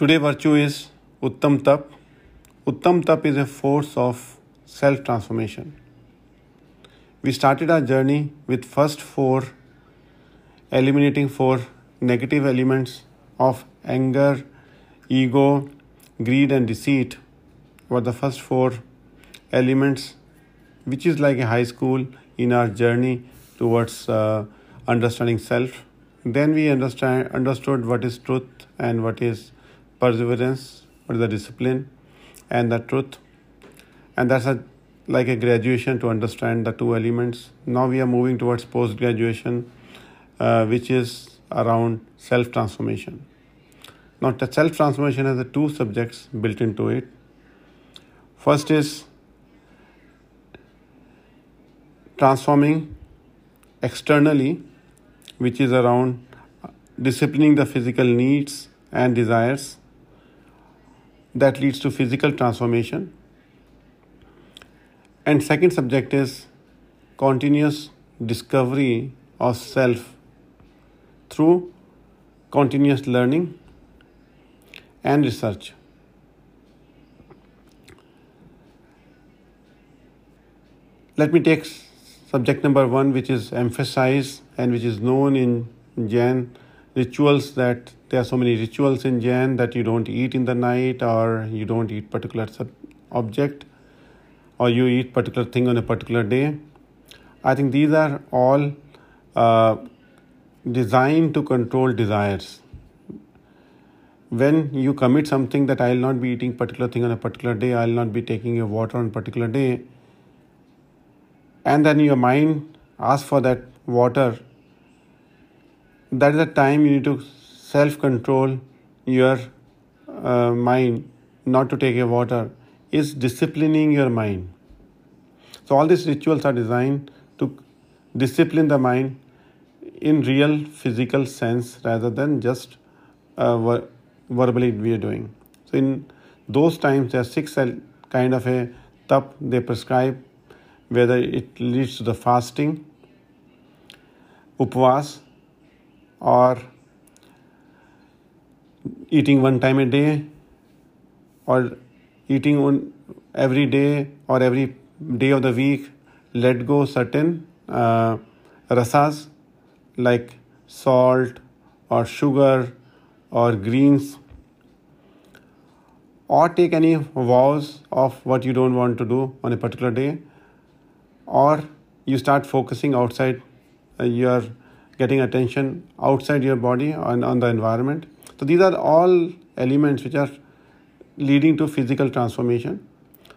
Today, virtue is Uttam Tap. Uttam Tap is a force of self transformation. We started our journey with first four, eliminating four negative elements of anger, ego, greed, and deceit. Were the first four elements, which is like a high school in our journey towards uh, understanding self. Then we understand understood what is truth and what is perseverance, is the discipline, and the truth. And that's a like a graduation to understand the two elements. Now we are moving towards post graduation, uh, which is around self transformation. Now, the self transformation has the two subjects built into it. First is transforming externally, which is around disciplining the physical needs and desires that leads to physical transformation. And second subject is continuous discovery of self through continuous learning and research. Let me take subject number one, which is emphasized and which is known in Jain rituals that there are so many rituals in Jain that you don't eat in the night or you don't eat particular object or you eat particular thing on a particular day. I think these are all uh, designed to control desires. When you commit something that I will not be eating particular thing on a particular day, I will not be taking a water on particular day, and then your mind asks for that water, that is the time you need to self control your uh, mind not to take a water, is disciplining your mind. So, all these rituals are designed to discipline the mind in real physical sense rather than just uh, ver- verbally we are doing. So, in those times, there are six kind of a tap they prescribe whether it leads to the fasting, upvas, or eating one time a day, or eating on every day or every day of the week, let go certain uh, rasas like salt or sugar or greens or take any vows of what you don't want to do on a particular day or you start focusing outside uh, you're getting attention outside your body and on the environment. So these are all elements which are leading to physical transformation.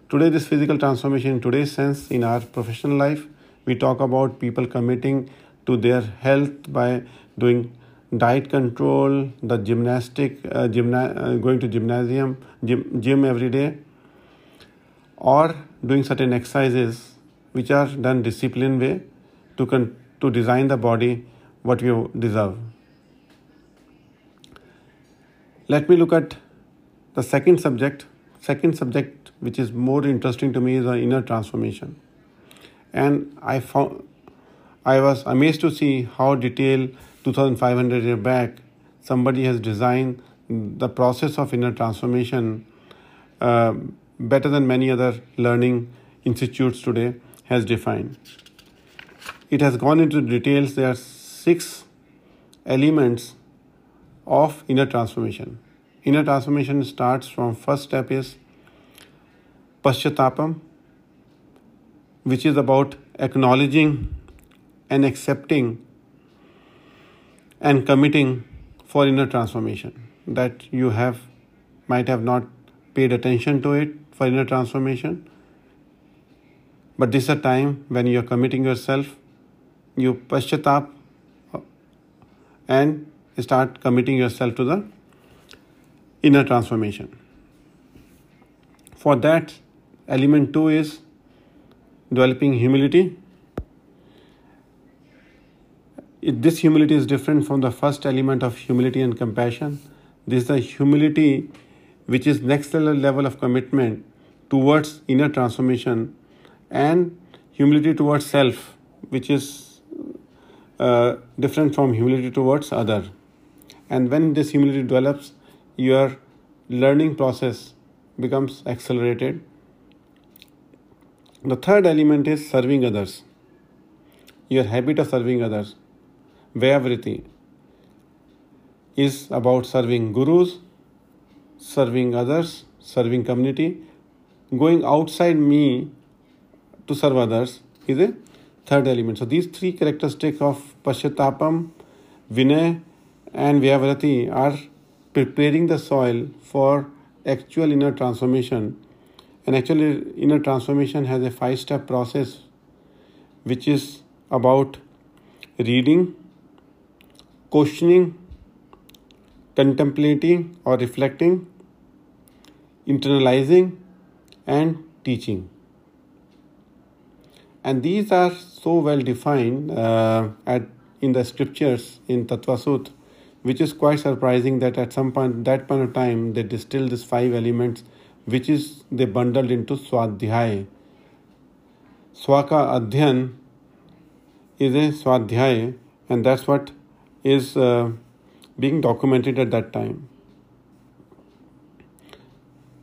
Today this physical transformation in today's sense in our professional life we talk about people committing to their health by doing diet control the gymnastic uh, gymna- uh, going to gymnasium gym, gym every day or doing certain exercises which are done disciplined way to con- to design the body what you deserve. Let me look at the second subject. Second subject, which is more interesting to me, is the inner transformation. And I found I was amazed to see how detailed 2500 years back somebody has designed the process of inner transformation uh, better than many other learning institutes today has defined. It has gone into details. Six elements of inner transformation. Inner transformation starts from first step is paschatapam, which is about acknowledging and accepting and committing for inner transformation that you have might have not paid attention to it for inner transformation but this is a time when you are committing yourself, you paschatap and start committing yourself to the inner transformation. For that, element two is developing humility. this humility is different from the first element of humility and compassion. This is the humility which is next level of commitment towards inner transformation and humility towards self, which is uh, different from humility towards other. And when this humility develops, your learning process becomes accelerated. The third element is serving others. Your habit of serving others. Vyavriti is about serving gurus, serving others, serving community. Going outside me to serve others is a third element. So these three characteristics of Pashyatapam, Vinay, and Vyavrati are preparing the soil for actual inner transformation. And actually, inner transformation has a five step process which is about reading, questioning, contemplating or reflecting, internalizing, and teaching. And these are so well defined uh, at, in the scriptures in Tattva which is quite surprising that at some point that point of time they distilled these five elements which is they bundled into swadhyay swaka adhyan is a swadhyay and that's what is uh, being documented at that time.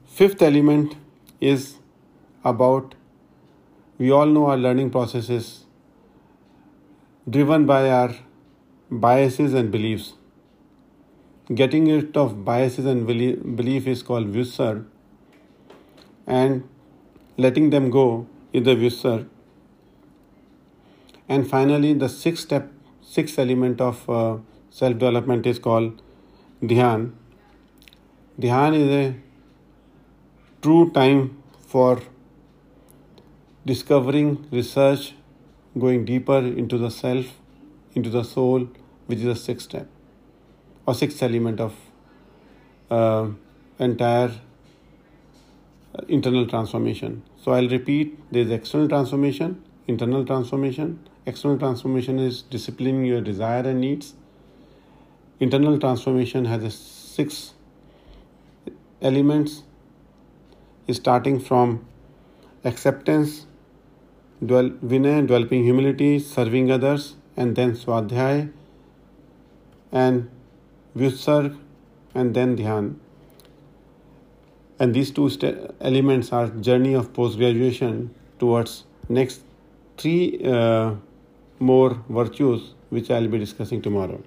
Fifth element is about we all know our learning process is driven by our biases and beliefs. Getting rid of biases and belief is called vyusar and letting them go is the vyusar and finally the sixth step sixth element of uh, self development is called dhyan. Dhyan is a true time for discovering research going deeper into the self into the soul which is the sixth step or sixth element of uh, entire uh, internal transformation. So I'll repeat there is external transformation, internal transformation. External transformation is disciplining your desire and needs. Internal transformation has six elements starting from acceptance, vinay, developing humility, serving others, and then swadhyay, and Vyusarg and then Dhyan. And these two st- elements are journey of post graduation towards next three uh, more virtues which I'll be discussing tomorrow.